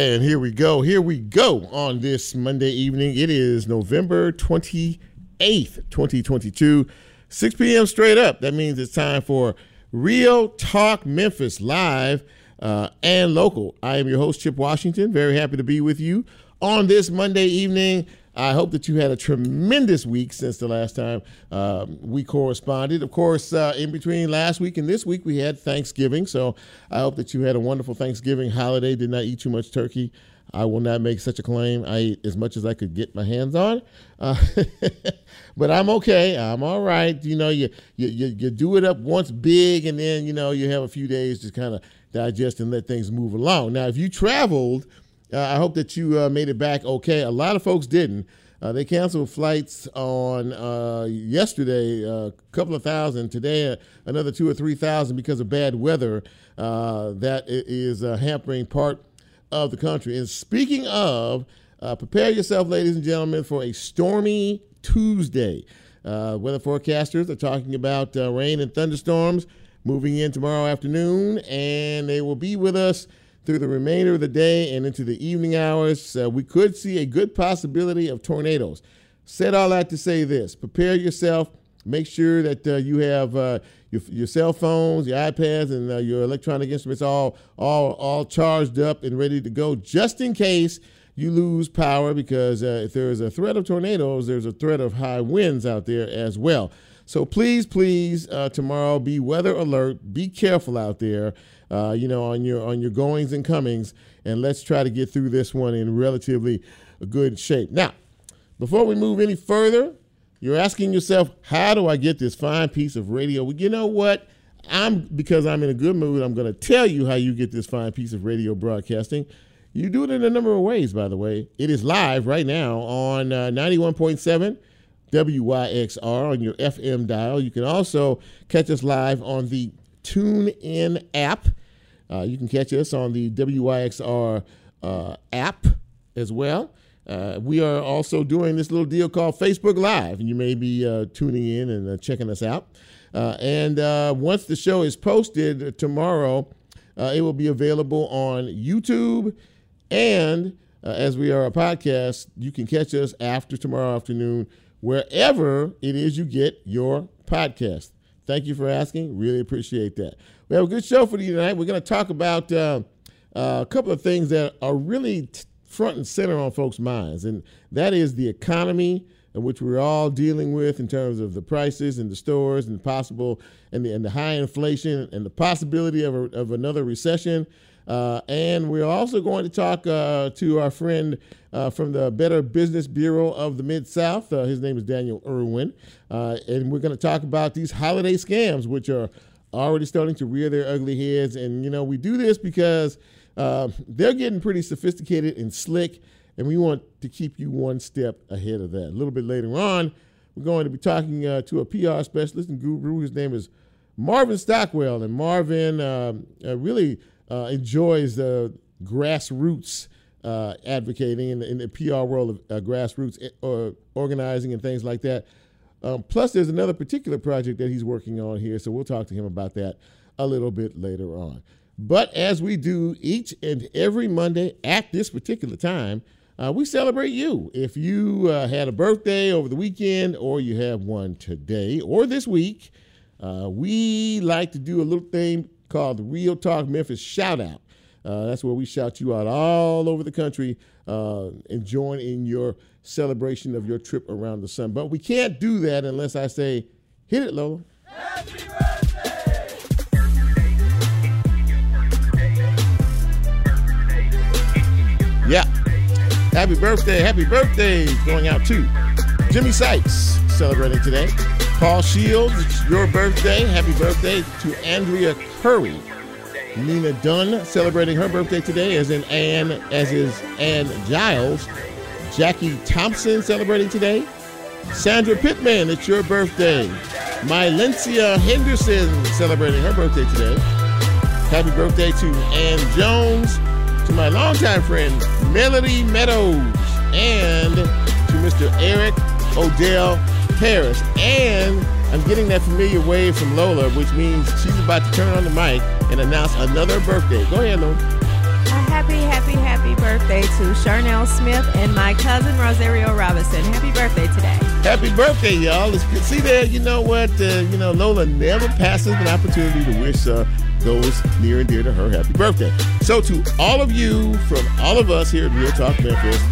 And here we go. Here we go on this Monday evening. It is November 28th, 2022, 6 p.m. straight up. That means it's time for Real Talk Memphis live uh, and local. I am your host, Chip Washington. Very happy to be with you on this Monday evening. I hope that you had a tremendous week since the last time um, we corresponded. Of course, uh, in between last week and this week, we had Thanksgiving. So I hope that you had a wonderful Thanksgiving holiday. Did not eat too much turkey. I will not make such a claim. I ate as much as I could get my hands on, uh, but I'm okay. I'm all right. You know, you, you you you do it up once big, and then you know you have a few days to kind of digest and let things move along. Now, if you traveled uh, I hope that you uh, made it back okay. A lot of folks didn't. Uh, they canceled flights on uh, yesterday, a uh, couple of thousand. Today, uh, another two or three thousand because of bad weather that is hampering part of the country. And speaking of, prepare yourself, ladies and gentlemen, for a stormy Tuesday. weather forecasters are talking about rain and thunderstorms moving in tomorrow afternoon, and they will be with us through the remainder of the day and into the evening hours, uh, we could see a good possibility of tornadoes. Said all that to say this prepare yourself. Make sure that uh, you have uh, your, your, cell phones, your iPads, and uh, your electronic instruments all, all, all charged up and ready to go just in case you lose power because uh, if there is a threat of tornadoes, there's a threat of high winds out there as well. So please, please, uh, tomorrow be weather alert. Be careful out there uh, you know, on your on your goings and comings, and let's try to get through this one in relatively good shape. Now, before we move any further, you're asking yourself, how do I get this fine piece of radio? Well, you know what? I'm because I'm in a good mood. I'm going to tell you how you get this fine piece of radio broadcasting. You do it in a number of ways, by the way. It is live right now on uh, 91.7 WYXR on your FM dial. You can also catch us live on the TuneIn app. Uh, you can catch us on the WYXR uh, app as well. Uh, we are also doing this little deal called Facebook Live, and you may be uh, tuning in and uh, checking us out. Uh, and once the show is posted tomorrow, it will be available on YouTube. And as we are a podcast, you can catch us after tomorrow afternoon, wherever it is you get your podcast. Thank you for asking. Really appreciate that. We have a good show for you tonight. We're going to talk about uh, uh, a couple of things that are really t- front and center on folks' minds, and that is the economy, which we're all dealing with in terms of the prices in the stores and the possible and the, and the high inflation and the possibility of, a, of another recession. Uh, and we're also going to talk uh, to our friend uh, from the Better Business Bureau of the Mid South. Uh, his name is Daniel Irwin. Uh, and we're going to talk about these holiday scams, which are already starting to rear their ugly heads. And, you know, we do this because uh, they're getting pretty sophisticated and slick. And we want to keep you one step ahead of that. A little bit later on, we're going to be talking to a PR specialist and guru. His name is Marvin Stockwell. And Marvin um, really uh, enjoys the grassroots uh, advocating in the, in the, PR world of uh, grassroots uh, organizing and things like that. Um, plus, there's another particular project that he's working on here, so we'll talk to him about that a little bit later on. But as we do each and every Monday at this particular time, uh, we celebrate you. If you uh, had a birthday over the weekend, or you have one today or this week, uh, we like to do a little thing called the Real Talk Memphis Shout Out. Uh, that's where we shout you out all over the country uh, and join in your celebration of your trip around the sun. But we can't do that unless I say, hit it, Lola. Happy birthday! Yeah. Happy birthday, happy birthday going out to Jimmy Sykes celebrating today. Paul Shields, it's your birthday. Happy birthday to Andrea Curry. Nina Dunn celebrating her birthday today, as in Ann, as is Ann Giles. Jackie Thompson celebrating today. Sandra Pittman, it's your birthday. Mylencia Henderson celebrating her birthday today. Happy birthday to Ann Jones, to my longtime friend Melody Meadows, and to Mr. Eric Odell Harris. And I'm getting that familiar wave from Lola, which means she's about to turn on the mic and announce another birthday. Go ahead, Lola. A happy happy, happy, happy birthday to Charnel Smith and my cousin Rosario Robinson. Happy birthday today. Happy birthday, y'all. See there. You know what? Uh, you know, Lola never passes an opportunity to wish uh, those near and dear to her happy birthday. So, to all of you, from all of us here at Real Talk Memphis,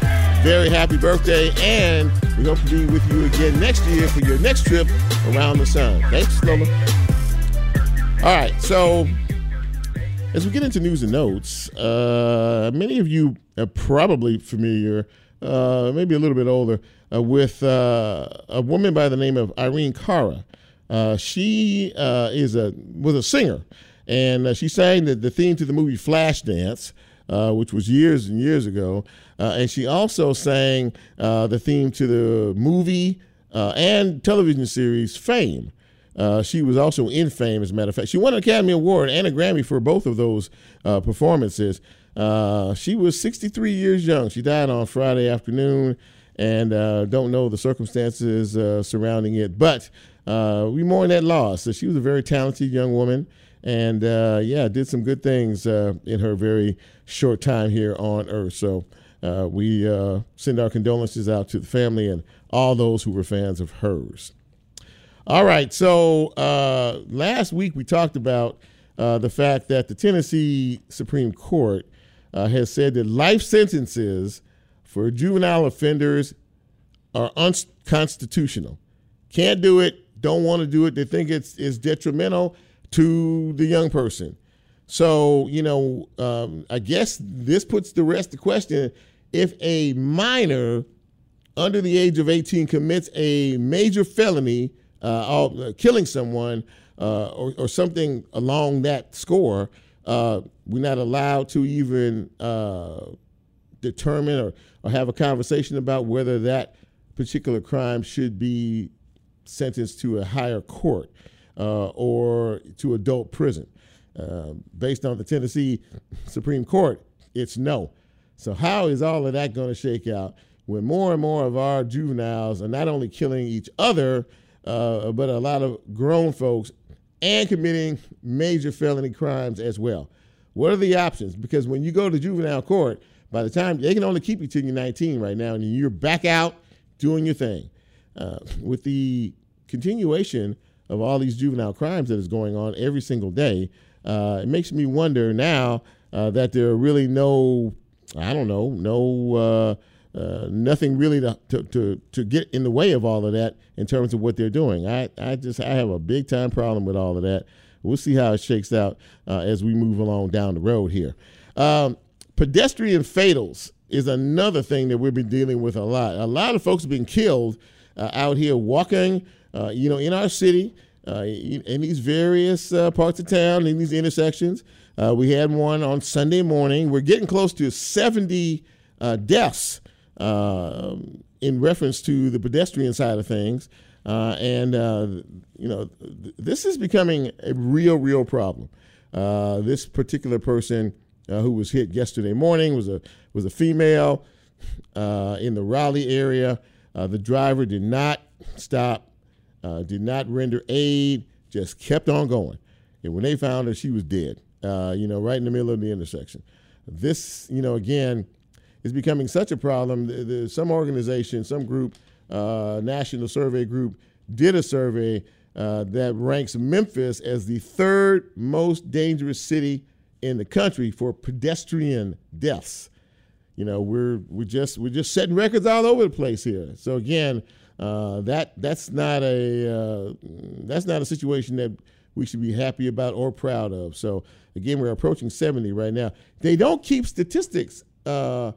very happy birthday, and we hope to be with you again next year for your next trip around the sun. Thanks, Lola. All right, so as we get into news and notes, uh, many of you are probably familiar, uh, maybe a little bit older, uh, with uh, a woman by the name of Irene Cara. Uh, she uh, is a was a singer, and she sang the, the theme to the movie Flashdance, which was years and years ago. And she also sang the theme to the movie and television series Fame. Uh, she was also in Fame, as a matter of fact. She won an Academy Award and a Grammy for both of those uh, performances. Uh, she was 63 years young. She died on Friday afternoon, and uh, don't know the circumstances uh, surrounding it. But we mourn that loss. So she was a very talented young woman, and yeah, did some good things in her very short time here on Earth. So we send our condolences out to the family and all those who were fans of hers. All right. So uh, last week we talked about uh, the fact that the Tennessee Supreme Court uh, has said that life sentences for juvenile offenders are unconstitutional. Can't do it. Don't want to do it. They think it's is detrimental to the young person. So you know, um, I guess this puts the rest of the question: if a minor under the age of 18 commits a major felony uh, uh, killing someone uh, or, or, something along that score, uh, we're not allowed to even uh, determine or, or have a conversation about whether that particular crime should be sentenced to a higher court uh, or to adult prison. Based on the Tennessee Supreme Court, it's no. So, how is all of that going to shake out when more and more of our juveniles are not only killing each other, uh, but a lot of grown folks and committing major felony crimes as well. What are the options? Because when you go to juvenile court, by the time they can only keep you till you're 19 right now, and you're back out doing your thing. Uh, with the continuation of all these juvenile crimes that is going on every single day, uh, it makes me wonder now uh, that there are really no, I don't know, no uh, uh, nothing really to, to, to, to, get in the way of all of that in terms of what they're doing. I, I just I have a big time problem with all of that. We'll see how it shakes out uh, as we move along down the road here. Um, pedestrian fatals is another thing that we've been dealing with a lot. A lot of folks have been killed uh, out here walking, you know, in our city, uh, in these various parts of town, in these intersections. we had one on Sunday morning. We're getting close to 70 deaths uh, in reference to the pedestrian side of things. Uh, and, uh, you know, th- this is becoming a real, real problem. Uh, this particular person uh, who was hit yesterday morning was a, was a female in the Raleigh area. the driver did not stop, did not render aid, just kept on going. And when they found her, she was dead, you know, right in the middle of the intersection. This, you know, again, is becoming such a problem. The, the, some organization, some group, uh, national survey group, did a survey uh, that ranks Memphis as the third most dangerous city in the country for pedestrian deaths. You know, we're we just we're just setting records all over the place here. So again, uh, that that's not a uh, that's not a situation that we should be happy about or proud of. So again, we're approaching 70 right now. They don't keep statistics uh,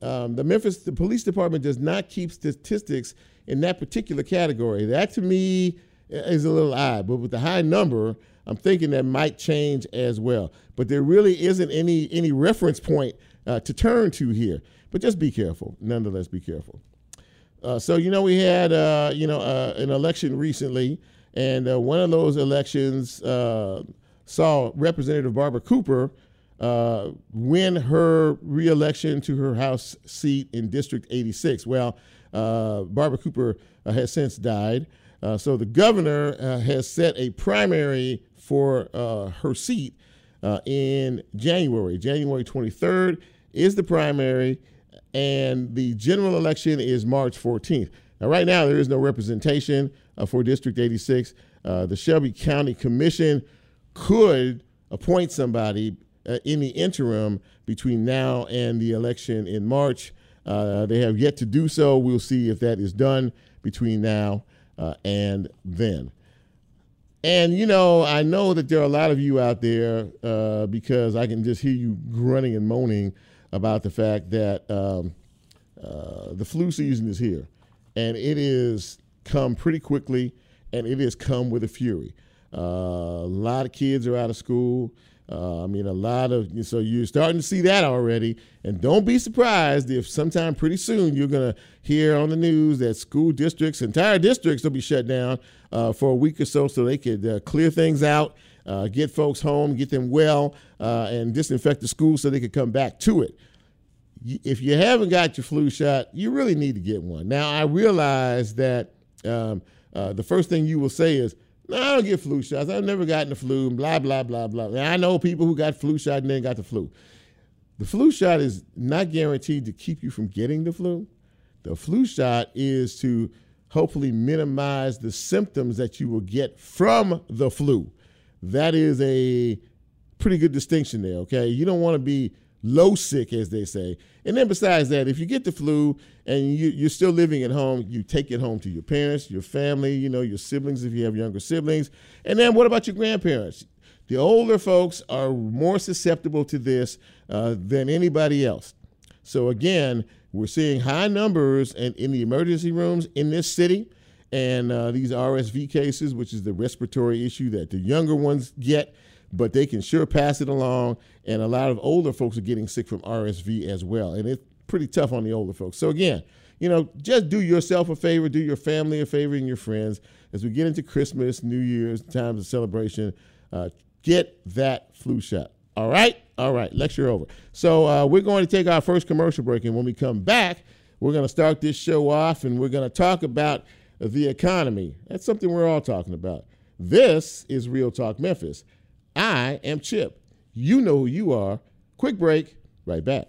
um, the Memphis the police department does not keep statistics in that particular category. That to me is a little odd, but with the high number, I'm thinking that might change as well. But there really isn't any any reference point uh, to turn to here. But just be careful. Nonetheless, be careful. Uh, so you know we had uh, you know uh, an election recently, and uh, one of those elections uh, saw Representative Barbara Cooper uh, win her reelection to her House seat in District 86. Well, Barbara Cooper has since died. So the governor has set a primary for her seat in January, January 23rd. is the primary, and the general election is March 14th. Now, right now, there is no representation uh, for District 86. Uh, the Shelby County Commission could appoint somebody uh, in the interim between now and the election in March. Uh, they have yet to do so. We'll see if that is done between now uh, and then. And you know, I know that there are a lot of you out there uh, because I can just hear you grunting and moaning about the fact that um, uh, the flu season is here, and it is come pretty quickly, and it has come with a fury. Uh, a lot of kids are out of school. Uh, I mean, a lot of so you're starting to see that already, and don't be surprised if sometime pretty soon you're to hear on the news that school districts, entire districts, will be shut down uh, for a week or so, so they could uh, clear things out, uh, get folks home, get them well, uh, and disinfect the school so they could come back to it. If you haven't got your flu shot, you really need to get one. Now, I realize that um, uh, the first thing you will say is, no, I don't get flu shots. I've never gotten the flu, blah, blah, blah, blah. And I know people who got flu shot and then got the flu. The flu shot is not guaranteed to keep you from getting the flu. The flu shot is to hopefully minimize the symptoms that you will get from the flu. That is a pretty good distinction there, okay? You don't want to be low sick, as they say. And then besides that, if you get the flu and you, are still living at home, you take it home to your parents, your family, you know, your siblings if you have younger siblings. And then what about your grandparents? The older folks are more susceptible to this uh, than anybody else. So again, we're seeing high numbers in, in the emergency rooms in this city. And uh, these RSV cases, which is the respiratory issue that the younger ones get, but they can sure pass it along. And a lot of older folks are getting sick from RSV as well. And it's pretty tough on the older folks. So, again, you know, just do yourself a favor, do your family a favor, and your friends. As we get into Christmas, New Year's, times of celebration, uh, get that flu shot. All right? All right, lecture over. So, uh, we're going to take our first commercial break. And when we come back, we're going to start this show off and we're going to talk about the economy. That's something we're all talking about. This is Real Talk Memphis. I am Chip. You know who you are. Quick break, right back.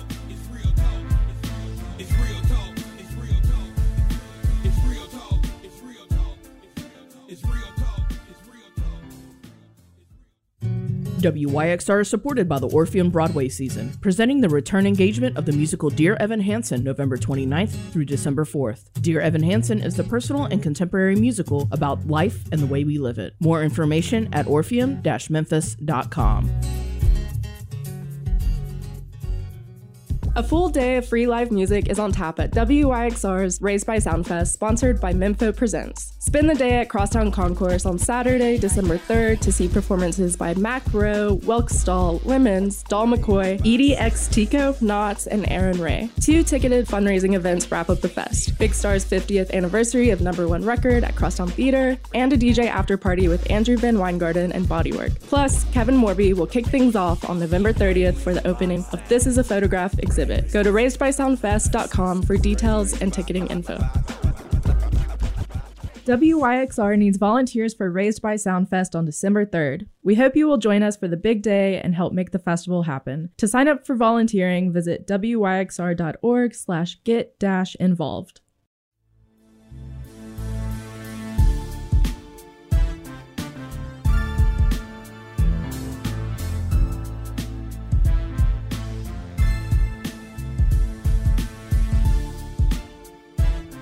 WYXR is supported by the Orpheum Broadway season, presenting the return engagement of the musical Dear Evan Hansen November 29th through December 4th. Dear Evan Hansen is the personal and contemporary musical about life and the way we live it. More information at orpheum-memphis.com. A full day of free live music is on tap at WYXR's Raised by Soundfest, sponsored by Mempho Presents. Spend the day at Crosstown Concourse on Saturday, December 3rd to see performances by Mac Rowe, Welkstall, Lemons, Doll McCoy, Edie X Tico, Knots, and Aaron Ray. Two ticketed fundraising events wrap up the fest. Big Star's 50th anniversary of number one record at Crosstown Theater, and a DJ after party with Andrew VanWyngarden and Bodywork. Plus, Kevin Morby will kick things off on November 30th for the opening of This Is a Photograph exhibit exhibit. Go to raisedbysoundfest.com for details and ticketing info. WYXR needs volunteers for Raised by Soundfest on December 3rd. We hope you will join us for the big day and help make the festival happen. To sign up for volunteering, visit wyxr.org slash get-involved.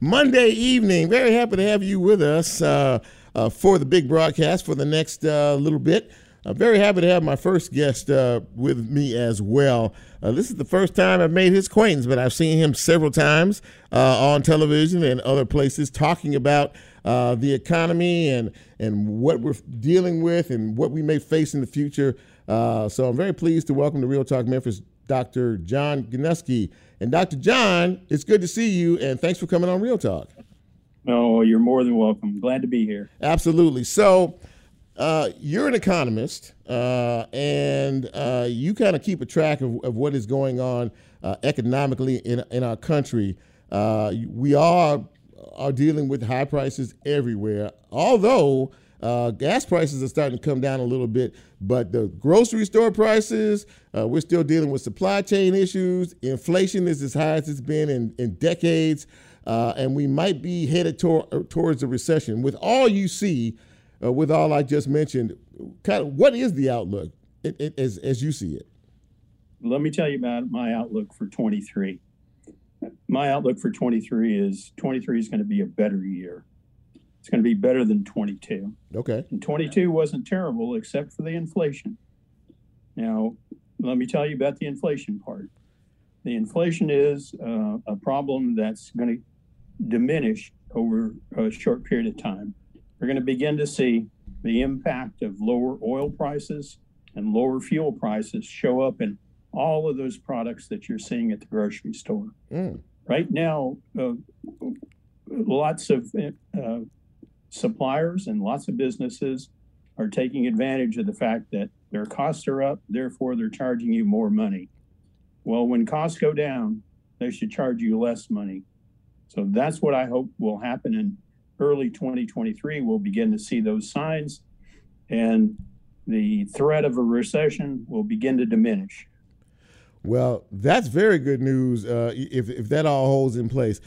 Monday evening. Very happy to have you with us uh, uh, for the big broadcast for the next uh, little bit. Uh, very happy to have my first guest uh, with me as well. Uh, this is the first time I've made his acquaintance, but I've seen him several times on television and other places talking about the economy and, and what we're dealing with and what we may face in the future. so I'm very pleased to welcome to Real Talk Memphis Dr. John Gnuschke. And Dr. John, it's good to see you, and thanks for coming on Real Talk. Oh, you're more than welcome. Glad to be here. Absolutely. So, uh, you're an economist, uh, and uh, you kind of keep a track of, of, what is going on uh, economically in, in our country. Uh, we are are dealing with high prices everywhere, although uh, gas prices are starting to come down a little bit, but the grocery store prices, uh, we're still dealing with supply chain issues. Inflation is as high as it's been in, in decades, uh, and we might be headed tor- towards a recession. With all you see, uh, with all I just mentioned, kind of what is the outlook it, it, as, as you see it? Let me tell you about my outlook for 23. My outlook for 23 is 23 is going to be a better year it's going to be better than 22. Okay. And 22 wasn't terrible except for the inflation. Now, let me tell you about the inflation part. The inflation is uh, a problem that's going to diminish over a short period of time. We're going to begin to see the impact of lower oil prices and lower fuel prices show up in all of those products that you're seeing at the grocery store. Mm. Right now, uh, lots of uh, suppliers and lots of businesses are taking advantage of the fact that their costs are up, therefore they're charging you more money. Well, when costs go down, they should charge you less money. So that's what I hope will happen in early 2023. We'll begin to see those signs, and the threat of a recession will begin to diminish. Well, that's very good news uh, if, if that all holds in place.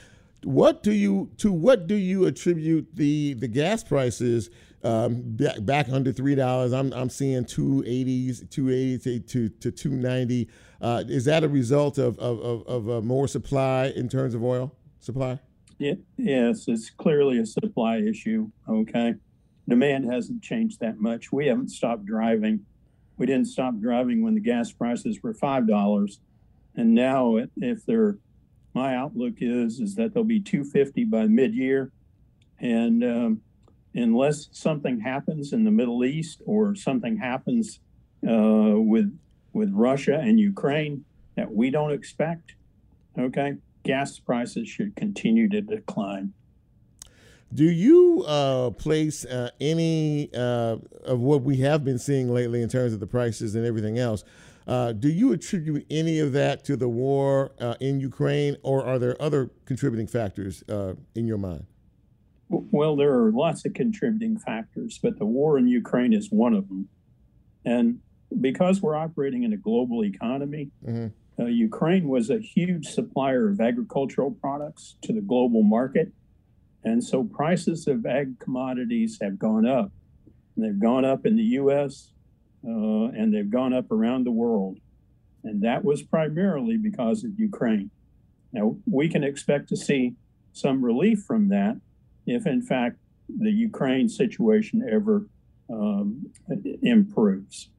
What do you to what do you attribute the the gas prices um, back, back under three dollars? I'm I'm seeing two eighties, two eighty to to two ninety. Uh, is that a result of of, of, of uh, more supply in terms of oil supply? Yeah, yes, it's clearly a supply issue. Okay, demand hasn't changed that much. We haven't stopped driving. We didn't stop driving when the gas prices were five dollars, and now if they're my outlook is is that they'll be 250 by mid-year, and um, unless something happens in the Middle East or something happens uh, with with Russia and Ukraine that we don't expect, okay, gas prices should continue to decline. Do you uh, place uh, any uh, of what we have been seeing lately in terms of the prices and everything else? Uh, do you attribute any of that to the war uh, in Ukraine, or are there other contributing factors uh, in your mind? Well, there are lots of contributing factors, but the war in Ukraine is one of them. And because we're operating in a global economy, mm-hmm. Uh, Ukraine was a huge supplier of agricultural products to the global market. And so prices of ag commodities have gone up. And they've gone up in the US, uh, and they've gone up around the world. And that was primarily because of Ukraine. Now, we can expect to see some relief from that if, in fact, the Ukraine situation ever um, improves.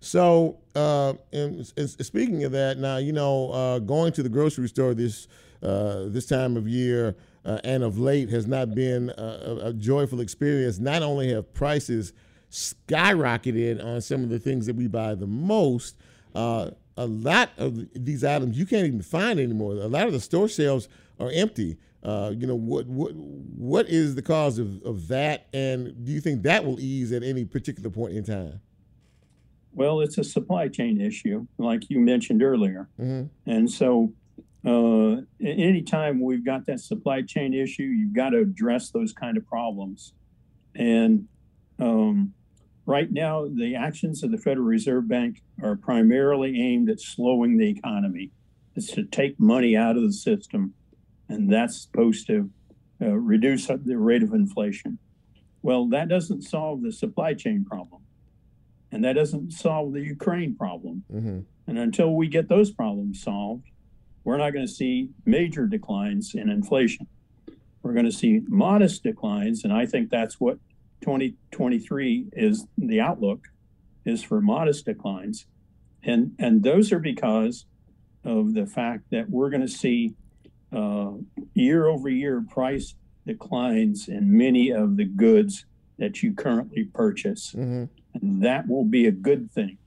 So, uh, and, and, speaking of that, now you know, uh, going to the grocery store this uh, this time of year uh, and of late has not been a, a, joyful experience. Not only have prices skyrocketed on some of the things that we buy the most. Uh, a lot of these items you can't even find anymore. A lot of the store shelves are empty. Uh, you know what what what is the cause of, of that, and do you think that will ease at any particular point in time? Well, it's a supply chain issue, like you mentioned earlier, mm-hmm. and so uh, anytime we've got that supply chain issue, you've got to address those kind of problems, and um, Right now, the actions of the Federal Reserve Bank are primarily aimed at slowing the economy. It's to take money out of the system, and that's supposed to uh, reduce the rate of inflation. Well, that doesn't solve the supply chain problem, and that doesn't solve the Ukraine problem. Mm-hmm. And until we get those problems solved, we're not going to see major declines in inflation. We're going to see modest declines, and I think that's what 2023 is the outlook is for modest declines. And, and those are because of the fact that we're going to see uh, year over year price declines in many of the goods that you currently purchase. Mm-hmm. And that will be a good thing.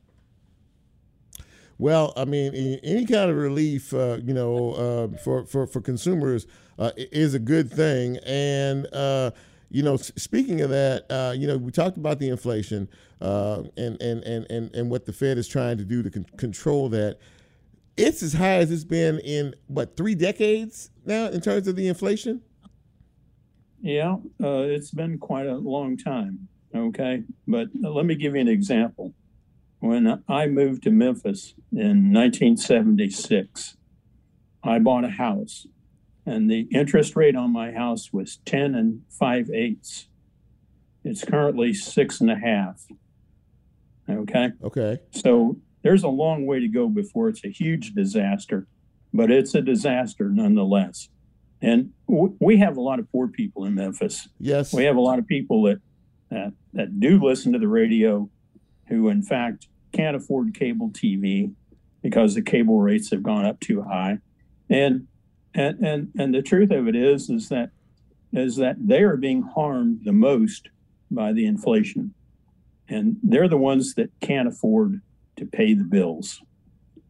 Well, I mean, any kind of relief, uh, you know, uh, for, for, for consumers uh, is a good thing. And, uh, you know, speaking of that, uh, you know, we talked about the inflation uh, and, and, and, and, and what the Fed is trying to do to con- control that. It's as high as it's been in, what, three decades now in terms of the inflation? Yeah, it's been quite a long time. Okay. But let me give you an example when I moved to Memphis in 1976, I bought a house, and the interest rate on my house was 10 and 5 eighths. It's currently six and a half. Okay. Okay. So there's a long way to go before it's a huge disaster, but it's a disaster nonetheless. And w- we have a lot of poor people in Memphis. Yes. We have a lot of people that, that, that do listen to the radio who, in fact, can't afford cable TV because the cable rates have gone up too high. And and and, and the truth of it is is that is that they are being harmed the most by the inflation. And they're the ones that can't afford to pay the bills.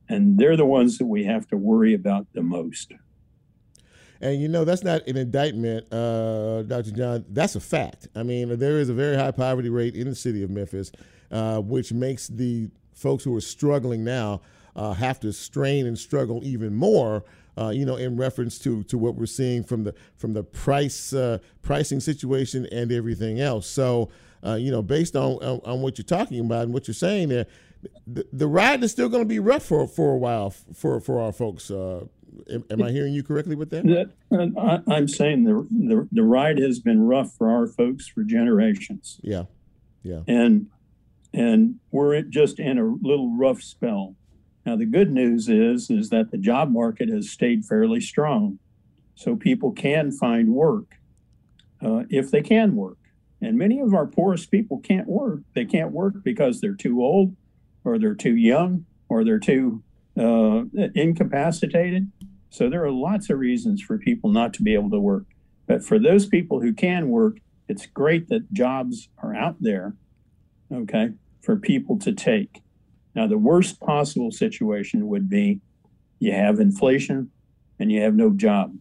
And they're the ones that we have to worry about the most. And you know, that's not an indictment, uh, Dr. John. That's a fact. I mean, there is a very high poverty rate in the city of Memphis, uh, which makes the folks who are struggling now uh, have to strain and struggle even more. Uh, you know, in reference to to what we're seeing from the from the price uh, pricing situation and everything else. So, uh, you know, based on, on, on what you're talking about and what you're saying there, the, the ride is still going to be rough for for a while for for our folks. Uh, am, am, I hearing you correctly with that? that I, am saying the, the the ride has been rough for our folks for generations. Yeah, yeah, and and we're just in a little rough spell. Now the good news is is that the job market has stayed fairly strong, so people can find work uh, if they can work. And many of our poorest people can't work. They can't work because they're too old, or they're too young, or they're too uh, incapacitated. So there are lots of reasons for people not to be able to work. But for those people who can work, it's great that jobs are out there. Okay for people to take. Now, the worst possible situation would be you have inflation and you have no job.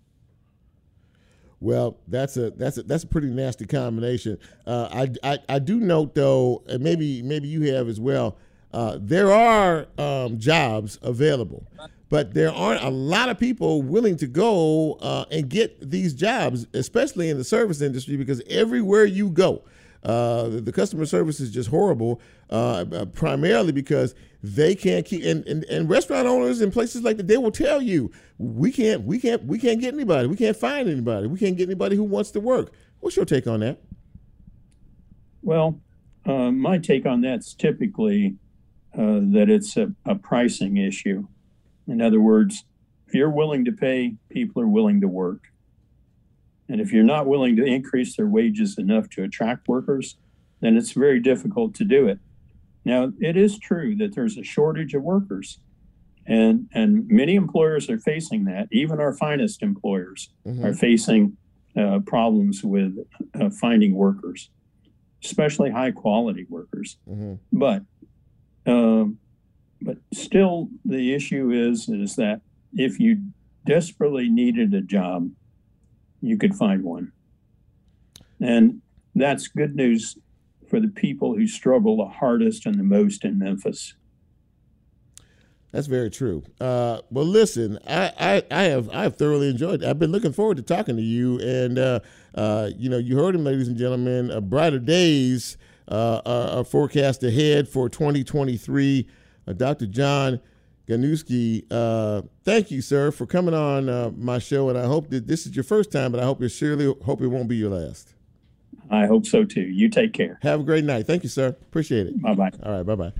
Well, that's a that's a that's a pretty nasty combination. Uh, I, I, I do note though, and maybe maybe you have as well. Uh, there are um, jobs available, but there aren't a lot of people willing to go uh, and get these jobs, especially in the service industry, because everywhere you go, uh, the customer service is just horrible, uh, primarily because they can't keep and, and, and restaurant owners in places like that they will tell you we can't we can't we can't get anybody we can't find anybody we can't get anybody who wants to work. What's your take on that? Well, uh, my take on that's typically uh, that it's a, a pricing issue. In other words, if you're willing to pay, people are willing to work. And if you're not willing to increase their wages enough to attract workers, then it's very difficult to do it. Now, it is true that there's a shortage of workers, and and many employers are facing that. Even our finest employers mm-hmm. are facing uh, problems with uh, finding workers, especially high quality workers. Mm-hmm. But um, but still, the issue is is that if you desperately needed a job, you could find one. And that's good news for the people who struggle the hardest and the most in Memphis. That's very true. Uh, well, listen, I, I, I, have I have thoroughly enjoyed. It. I've been looking forward to talking to you, and uh, uh, you know, you heard him, ladies and gentlemen. Brighter days uh, are, are, forecast ahead for 2023. Uh, Dr. John Gnuschke, uh, thank you, sir, for coming on uh, my show, and I hope that this is your first time, but I hope you surely hope it won't be your last. I hope so too. You take care. Have a great night. Thank you, sir. Appreciate it. Bye bye. All right, bye bye.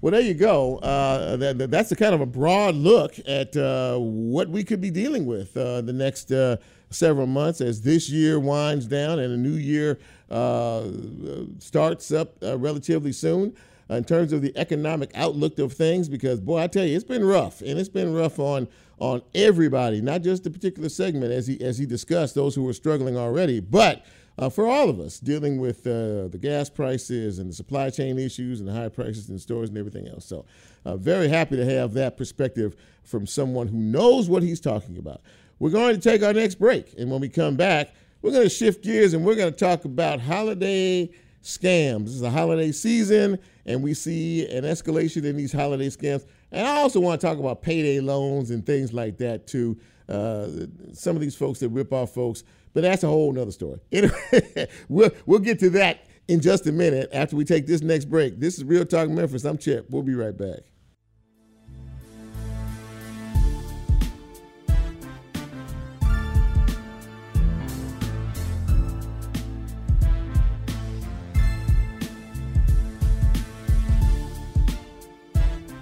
Well, there you go. Uh, that, that's a kind of a broad look at uh, what we could be dealing with uh, the next uh, several months as this year winds down and a new year uh, starts up uh, relatively soon. In terms of the economic outlook of things, because boy, I tell you, it's been rough, and it's been rough on on everybody, not just the particular segment as he as he discussed those who were struggling already, but uh, for all of us dealing with uh, the gas prices and the supply chain issues and the high prices in stores and everything else. So, uh, very happy to have that perspective from someone who knows what he's talking about. We're going to take our next break, and when we come back, we're going to shift gears and we're going to talk about holiday scams. This is a holiday season, and we see an escalation in these holiday scams. And I also want to talk about payday loans and things like that too. Uh, some of these folks that rip off folks but that's a whole nother story. Anyway, we'll, we'll get to that in just a minute after we take this next break. This is Real Talk Memphis. I'm Chip. We'll be right back.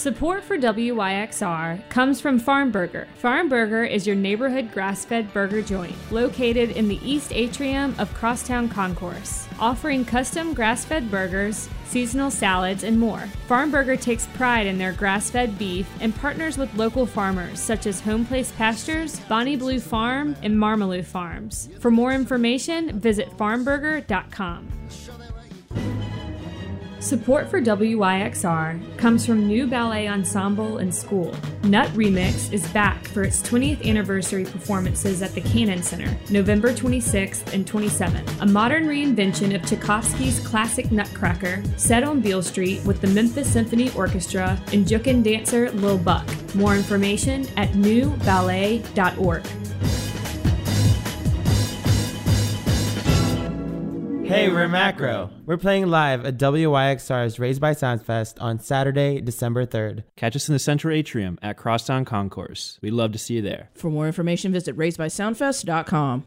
Support for WYXR comes from Farm Burger. Farm Burger is your neighborhood grass fed burger joint located in the east atrium of Crosstown Concourse, offering custom grass fed burgers, seasonal salads, and more. Farm Burger takes pride in their grass fed beef and partners with local farmers such as Home Place Pastures, Bonnie Blue Farm, and Marmilu Farms. For more information, visit farmburger.com. Support for WYXR comes from New Ballet Ensemble and School. Nut Remix is back for its 20th anniversary performances at the Cannon Center, November 26th and 27th. A modern reinvention of Tchaikovsky's classic Nutcracker, set on Beale Street with the Memphis Symphony Orchestra and Jookin dancer Lil Buck. More information at newballet.org. Hey, we're Macro. We're playing live at WYXR's Raised by Sound Fest on Saturday, December 3rd. Catch us in the Central Atrium at Crosstown Concourse. We'd love to see you there. For more information, visit raisedbysoundfest.com.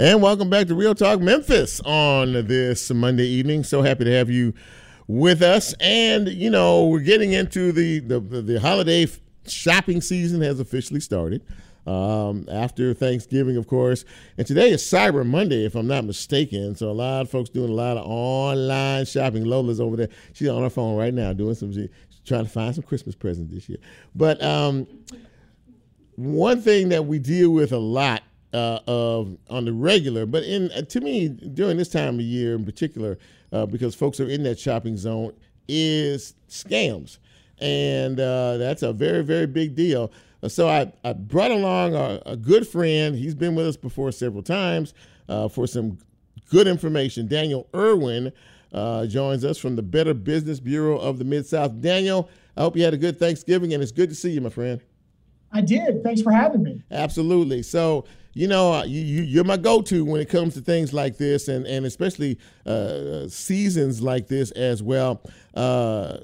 And welcome back to Real Talk Memphis on this Monday evening. So happy to have you with us. And, you know, we're getting into the, the, the holiday shopping season has officially started. Um, after Thanksgiving, of course. And today is Cyber Monday, if I'm not mistaken. So a lot of folks doing a lot of online shopping. Lola's over there. She's on her phone right now doing some, she's trying to find some Christmas presents this year. But um, one thing that we deal with a lot uh, of on the regular, but in uh, to me during this time of year in particular, uh, because folks are in that shopping zone, is scams. And uh, that's a very, very big deal. Uh, so I, I brought along a, a, good friend. He's been with us before several times uh, for some good information. Daniel Irwin uh, joins us from the Better Business Bureau of the Mid South. Daniel, I hope you had a good Thanksgiving, and it's good to see you, my friend. I did. Thanks for having me. Absolutely. So you know, uh, you, are my go-to when it comes to things like this, and and especially uh, seasons like this as well. Uh,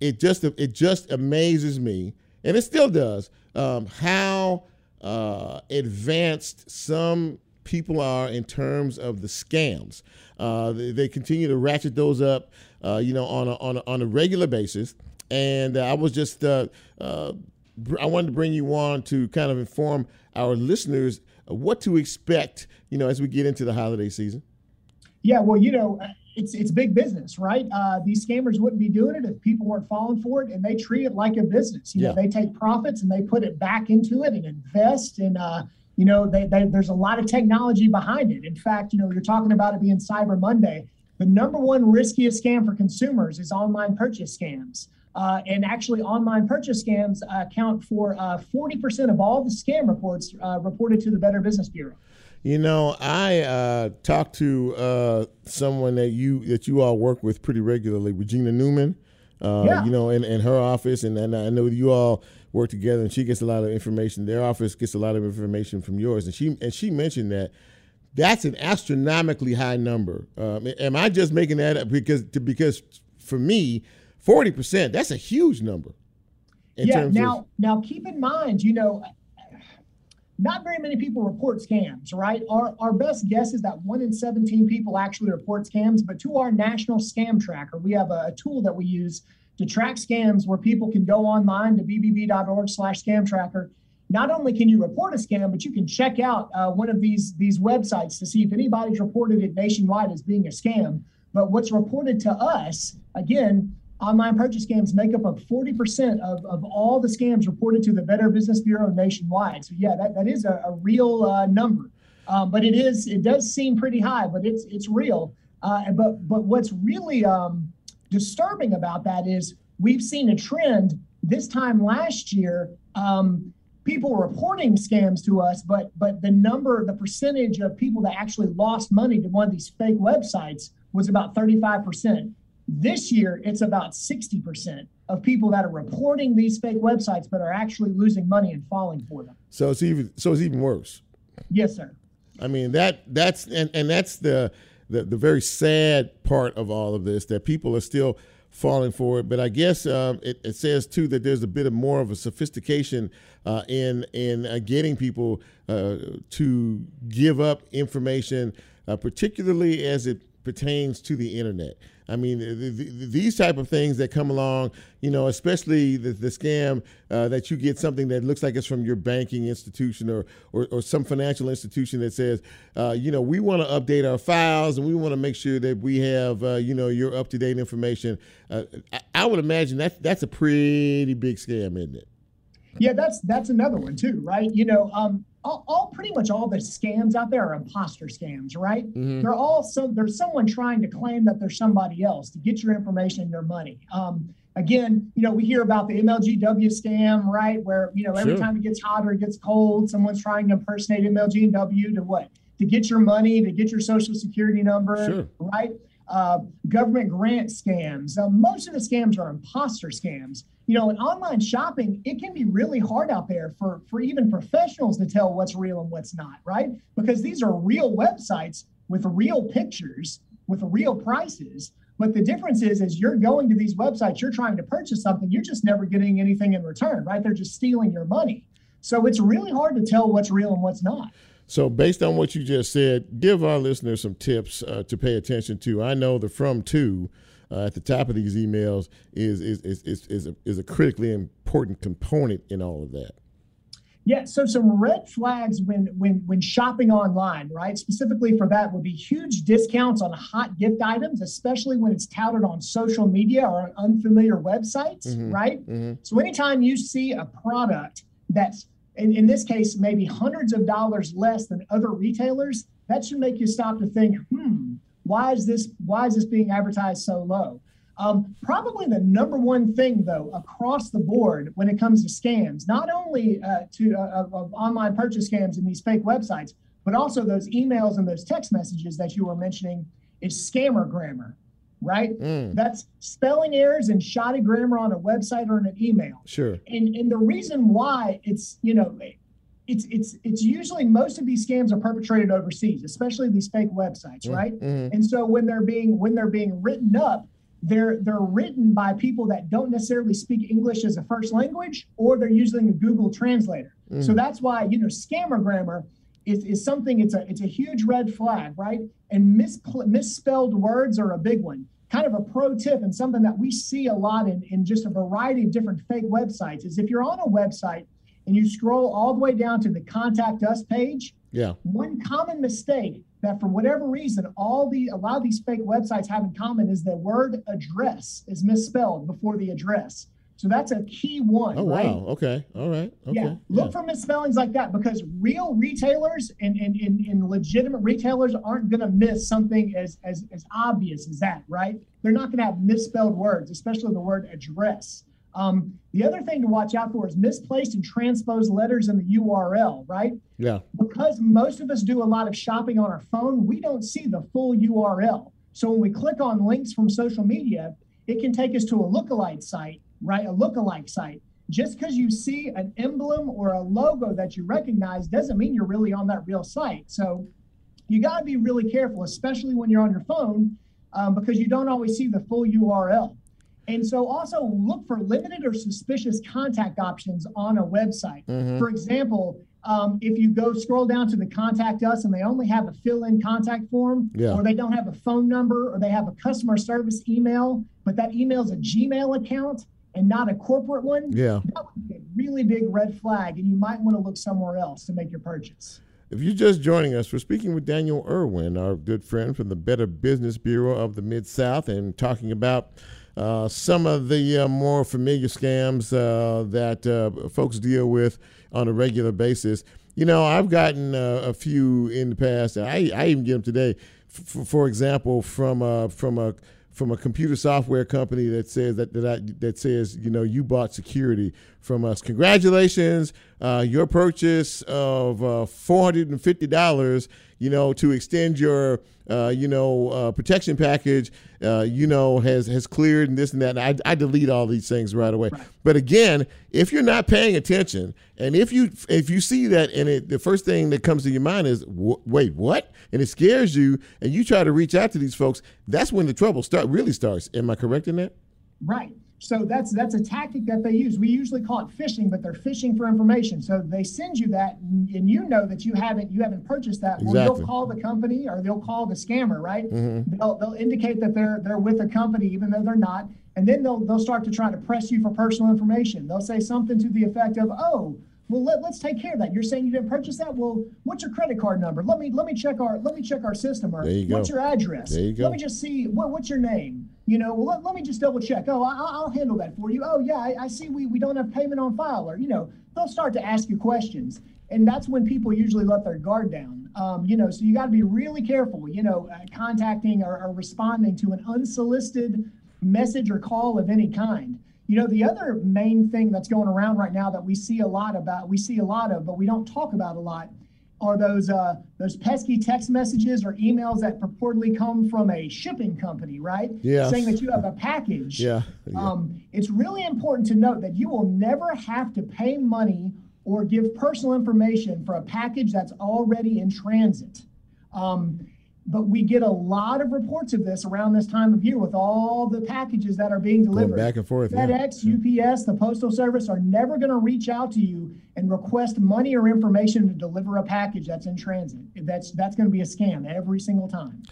it just it just amazes me, and it still does, um, how uh, advanced some people are in terms of the scams. Uh, they, they, continue to ratchet those up, uh, you know, on a, on a, on a regular basis. And I was just I wanted to bring you on to kind of inform our listeners what to expect, you know, as we get into the holiday season? Yeah, well, you know, it's it's big business, right? Uh, these scammers wouldn't be doing it if people weren't falling for it, and they treat it like a business. You yeah. know, they take profits and they put it back into it and invest, and uh, you know, they, they, there's a lot of technology behind it. In fact, you know, you're talking about it being Cyber Monday. The number one riskiest scam for consumers is online purchase scams. Uh, and actually, online purchase scams account for uh, 40% of all the scam reports uh, reported to the Better Business Bureau. You know, I uh, talked to uh, someone that you that you all work with pretty regularly, Regina Newman. Uh, yeah. You know, in, in her office, and, and I know you all work together, and she gets a lot of information. Their office gets a lot of information from yours, and she and she mentioned that that's an astronomically high number. Um, am I just making that up because because for me, forty percent that's a huge number. yeah. Now, of, now keep in mind, you know, not very many people report scams, right? Our, our best guess is that one in 17 people actually report scams. But to our national scam tracker, we have a, a tool that we use to track scams where people can go online to bbb.org slash scam tracker. Not only can you report a scam, but you can check out uh, one of these, these websites to see if anybody's reported it nationwide as being a scam. But what's reported to us, again, online purchase scams make up of 40% of, of all the scams reported to the Better Business Bureau nationwide. So yeah, that, that is a, a real uh, number. Um, but it is it does seem pretty high, but it's it's real. Uh, but but what's really um, disturbing about that is we've seen a trend this time last year. Um, people reporting scams to us, but but the number, the percentage of people that actually lost money to one of these fake websites was about 35 percent. This year, it's about 60% of people that are reporting these fake websites, but are actually losing money and falling for them. So it's even so it's even worse. Yes, sir. I mean that that's and, and that's the, the the very sad part of all of this that people are still falling for it. But I guess um, it, it, says too that there's a bit of more of a sophistication uh, in in uh, getting people uh, to give up information, uh, particularly as it pertains to the internet. I mean, the, the, these type of things that come along, you know, especially the, the scam uh, that you get something that looks like it's from your banking institution or or, or some financial institution that says, uh, you know, we want to update our files and we want to make sure that we have, uh, you know, your up to date information. Uh, I, I would imagine that that's a pretty big scam, isn't it? Yeah, that's that's another one too, right? You know, um, all, all, pretty much all the scams out there are imposter scams, right? Mm-hmm. They're all some there's someone trying to claim that there's somebody else to get your information and your money. Um, again, you know, we hear about the MLGW scam, right? Where you know every sure. time it gets hot or it gets cold, someone's trying to impersonate MLGW to what? To get your money, to get your social security number, sure. right? Uh, government grant scams. Most of the scams are imposter scams you know, in online shopping, it can be really hard out there for, for even professionals to tell what's real and what's not, right? Because these are real websites with real pictures, with real prices. But the difference is, as you're going to these websites, you're trying to purchase something, you're just never getting anything in return, right? They're just stealing your money. So it's really hard to tell what's real and what's not. So, based on what you just said, give our listeners some tips uh, to pay attention to. I know the From To uh, at the top of these emails is is is is is a, is a critically important component in all of that. Yeah, so some red flags when when when shopping online, right? Specifically for that would be huge discounts on hot gift items, especially when it's touted on social media or on unfamiliar websites, mm-hmm, right? Mm-hmm. So anytime you see a product that's in, in this case maybe hundreds of dollars less than other retailers, that should make you stop to think, hmm, why is this why is this being advertised so low? Um, probably the number one thing, though, across the board when it comes to scams, not only uh, to uh, of online purchase scams and these fake websites, but also those emails and those text messages that you were mentioning, is scammer grammar, right? Mm. That's spelling errors and shoddy grammar on a website or in an email. Sure. And and the reason why it's you know it's it's it's usually most of these scams are perpetrated overseas, especially these fake websites, mm, right? Mm-hmm. And so when they're being when they're being written up, they're they're written by people that don't necessarily speak English as a first language, or they're using a Google Translator. Mm. So that's why you know scammer grammar is, is something. It's a it's a huge red flag, right? And mispl- misspelled words are a big one. Kind of a pro tip and something that we see a lot in in just a variety of different fake websites is if you're on a website and you scroll all the way down to the contact us page, Yeah. One common mistake that for whatever reason, all the a lot of these fake websites have in common is the word address is misspelled before the address. So that's a key one. Oh right? wow. Okay. All right. Okay. Yeah. Look for misspellings like that because real retailers and, and, and, and legitimate retailers aren't going to miss something as, as, as obvious as that, right? They're not going to have misspelled words, especially the word address. Um, the other thing to watch out for is misplaced and transposed letters in the URL, right? Yeah. Because most of us do a lot of shopping on our phone, we don't see the full URL. So when we click on links from social media, it can take us to a lookalike site, right? A lookalike site. Just because you see an emblem or a logo that you recognize doesn't mean you're really on that real site. So you got to be really careful, especially when you're on your phone, um, because you don't always see the full URL. And so also look for limited or suspicious contact options on a website. Mhm. For example, um, if you go scroll down to the contact us and they only have a fill in contact form, Yeah. or they don't have a phone number, or they have a customer service email, but that email is a Gmail account and not a corporate one, Yeah. that would be a really big red flag. And you might want to look somewhere else to make your purchase. If you're just joining us, we're speaking with Daniel Irwin, our good friend from the Better Business Bureau of the Mid South, and talking about uh, some of the uh, more familiar scams uh, that uh, folks deal with on a regular basis. You know, I've gotten uh, a few in the past. I, I even get them today. F- for example, from from a from a computer software company that says that that, I, that says you know you bought security from us. Congratulations, uh, your purchase of uh, four hundred and fifty dollars. You know to extend your uh, you know uh, protection package. Uh, you know has has cleared and this and that. And I, I delete all these things right away. But again, if you're not paying attention, and if you if you see that and it, the first thing that comes to your mind is wait what, and it scares you, and you try to reach out to these folks, that's when the trouble start really starts. Am I correct in that? Right. So that's that's a tactic that they use. We usually call it phishing, but they're phishing for information. So they send you that, and and you know that you haven't you haven't purchased that. Well, Exactly. they'll call the company or they'll call the scammer, right? Mm-hmm. They'll they'll indicate that they're they're with a company even though they're not, and then they'll they'll start to try to press you for personal information. They'll say something to the effect of, "Oh, well let, let's take care of that. You're saying you didn't purchase that? Well, what's your credit card number? Let me let me check our let me check our system. Or There you go. what's your address? There you go. Let me just see what, what's your name you know well let, let me just double check. Oh I, i'll handle that for you. Oh yeah I, I see we, we don't have payment on file or you know they'll start to ask you questions. And that's when people usually let their guard down. Um, you know so you got to be really careful you know uh, contacting or, or responding to an unsolicited message or call of any kind. You know the other main thing that's going around right now that we see a lot about we see a lot of but we don't talk about a lot are those uh, those pesky text messages or emails that purportedly come from a shipping company, right? Yeah. Saying that you have a package. Yeah. yeah. Um, it's really important to note that you will never have to pay money or give personal information for a package that's already in transit. Um, but we get a lot of reports of this around this time of year with all the packages that are being Going delivered. back and forth. yeah. FedEx, UPS, the Postal Service are never going to reach out to you and request money or information to deliver a package that's in transit. That's that's going to be a scam every single time.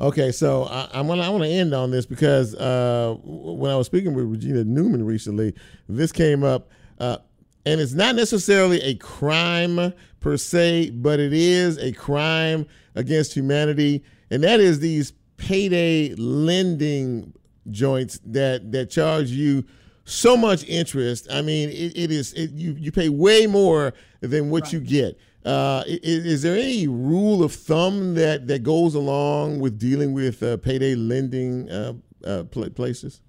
Okay, so I, I'm gonna I want to end on this because uh, when I was speaking with Regina Newman recently, this came up, uh, and it's not necessarily a crime per se, but it is a crime against humanity, and that is these payday lending joints that that charge you so much interest. I mean, it, it is it, you you pay way more than what you get. Uh, i- i- is, there any rule of thumb that, that goes along with dealing with uh, payday lending uh, uh, places?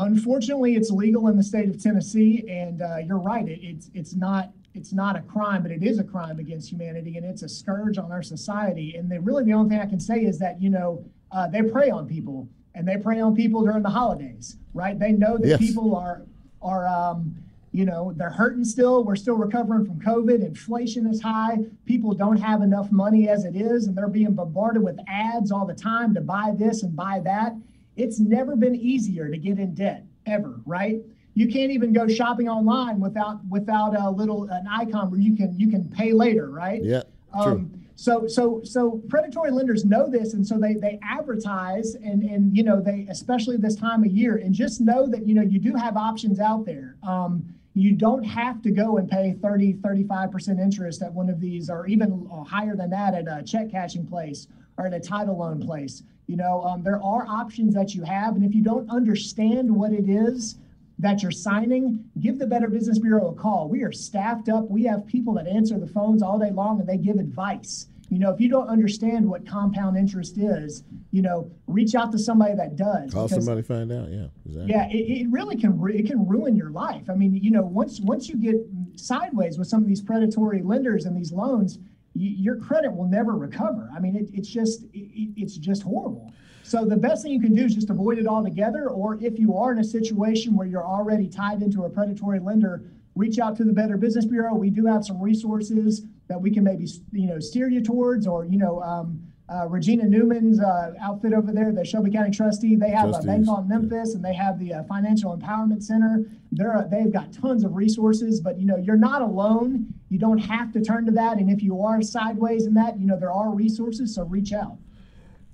Unfortunately, it's legal in the state of Tennessee, and uh, you're right. It, it's it's not it's not a crime, but it is a crime against humanity, and it's a scourge on our society. And the, really, the only thing I can say is that you know uh, they prey on people, and they prey on people during the holidays, right? They know that Yes. people are are um, you know they're hurting still. We're still recovering from COVID. Inflation is high. People don't have enough money as it is, and they're being bombarded with ads all the time to buy this and buy that. It's never been easier to get in debt ever, right? You can't even go shopping online without without a little an icon where you can you can pay later, right? Yeah, true. Um, so so so predatory lenders know this, and so they they advertise, and and you know they especially this time of year, and just know that you know you do have options out there. Um, You don't have to go and pay 30, 35% interest at one of these, or even higher than that at a check cashing place or at a title loan place. You know, um, there are options that you have. And if you don't understand what it is, that you're signing, give the Better Business Bureau a call. We are staffed up. We have people that answer the phones all day long and they give advice. You know, if you don't understand what compound interest is, you know, reach out to somebody that does. Call because, somebody, find out. Yeah, exactly. Yeah, it, it really can it can ruin your life. I mean, you know, once once you get sideways with some of these predatory lenders and these loans, your credit will never recover. I mean, it, it's just it, it's just horrible. So the best thing you can do is just avoid it altogether. Or if you are in a situation where you're already tied into a predatory lender, reach out to the Better Business Bureau. We do have some resources that we can maybe you know steer you towards, or you know. Um, uh, Regina Newman's uh, outfit over there, the Shelby County Trustee, they have Trustees. a bank on Memphis, and they have the uh, Financial Empowerment Center. They're they've got tons of resources, but you know you're not alone. You don't have to turn to that, and if you are sideways in that, you know there are resources, so reach out.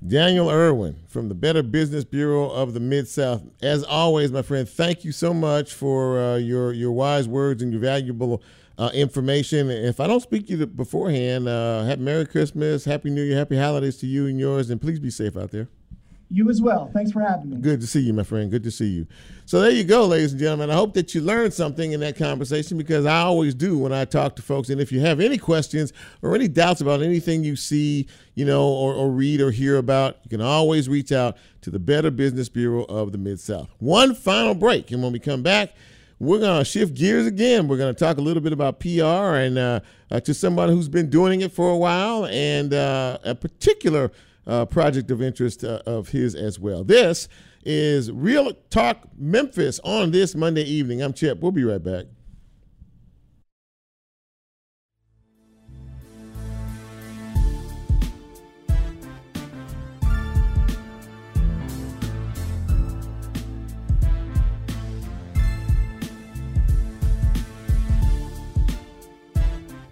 Daniel Irwin from the Better Business Bureau of the Mid South. As always, my friend, thank you so much for uh, your your wise words and your valuable uh, information. If I don't speak to you beforehand, uh, happy Merry Christmas, Happy New Year, Happy Holidays to you and yours, and please be safe out there. You as well. Thanks for having me. Good to see you, my friend. Good to see you. So there you go, ladies and gentlemen. I hope that you learned something in that conversation because I always do when I talk to folks. And if you have any questions or any doubts about anything you see, you know, or, or read or hear about, you can always reach out to the Better Business Bureau of the Mid South. One final break, and when we come back, we're going to shift gears again. We're going to talk a little bit about PR and uh, uh, to somebody who's been doing it for a while and uh, a particular uh, project of interest uh, of his as well. This is Real Talk Memphis on this Monday evening. I'm Chip. We'll be right back.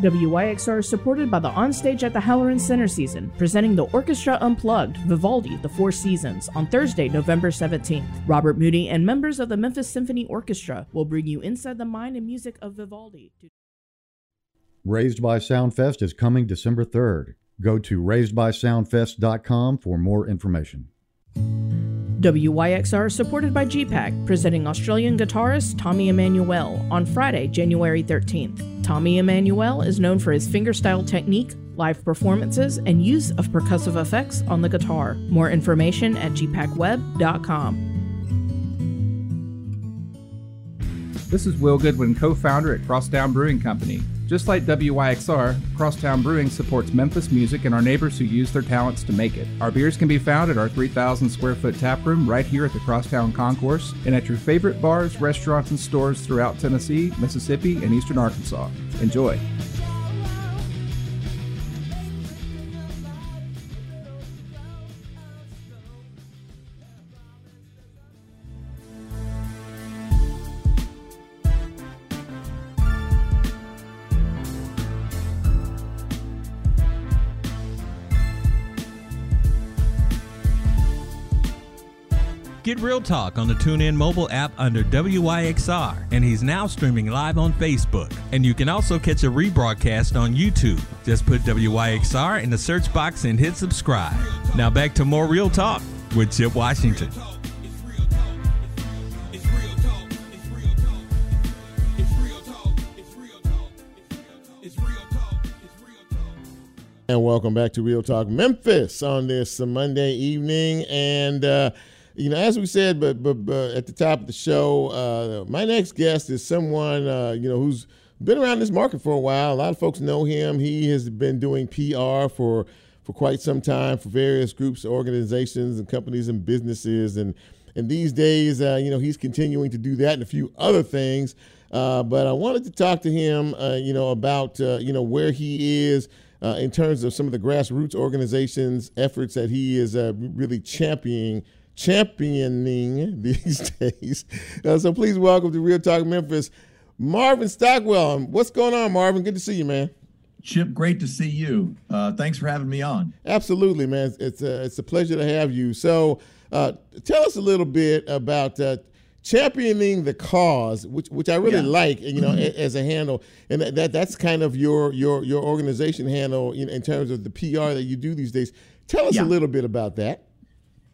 WYXR is supported by the Onstage at the Halloran Center season, presenting the Orchestra Unplugged, Vivaldi, The Four Seasons, on Thursday, November 17th. Robert Moody and members of the Memphis Symphony Orchestra will bring you inside the mind and music of Vivaldi. Raised by Soundfest is coming December 3rd. Go to raisedbysoundfest.com for more information. WYXR is supported by GPAC, presenting Australian guitarist Tommy Emmanuel on Friday, January 13th. Tommy Emmanuel is known for his fingerstyle technique, live performances, and use of percussive effects on the guitar. More information at gpacweb.com. This is Will Goodwin, co founder at Crosstown Brewing Company. Just like WYXR, Crosstown Brewing supports Memphis music and our neighbors who use their talents to make it. Our beers can be found at our 3,000 square foot tap room right here at the Crosstown Concourse and at your favorite bars, restaurants, and stores throughout Tennessee, Mississippi, and eastern Arkansas. Enjoy. Real Talk on the TuneIn mobile app under WYXR, and he's now streaming live on Facebook. And you can also catch a rebroadcast on YouTube. Just put WYXR in the search box and hit subscribe. Now back to more Real Talk with Chip Washington. And welcome back to Real Talk Memphis on this Monday evening. And uh, you know, as we said, but, but, but at the top of the show, uh, my next guest is someone uh, you know who's been around this market for a while. A lot of folks know him. He has been doing PR for for quite some time for various groups, organizations, and companies and businesses. And and these days, uh, you know, he's continuing to do that and a few other things. Uh, but I wanted to talk to him, uh, you know, about uh, you know where he is in terms of some of the grassroots organizations efforts that he is really championing championing these days. Uh, so please welcome to Real Talk Memphis, Marvin Stockwell. What's going on, Marvin? Good to see you, man. Chip, great to see you. Uh, thanks for having me on. Absolutely, man. It's a, it's a pleasure to have you. So, uh, tell us a little bit about uh, championing the cause, which which I really yeah. like, you know, mm-hmm. as a handle, and that, that, that's kind of your your your organization handle in, in, terms of the PR that you do these days. Tell us yeah. a little bit about that.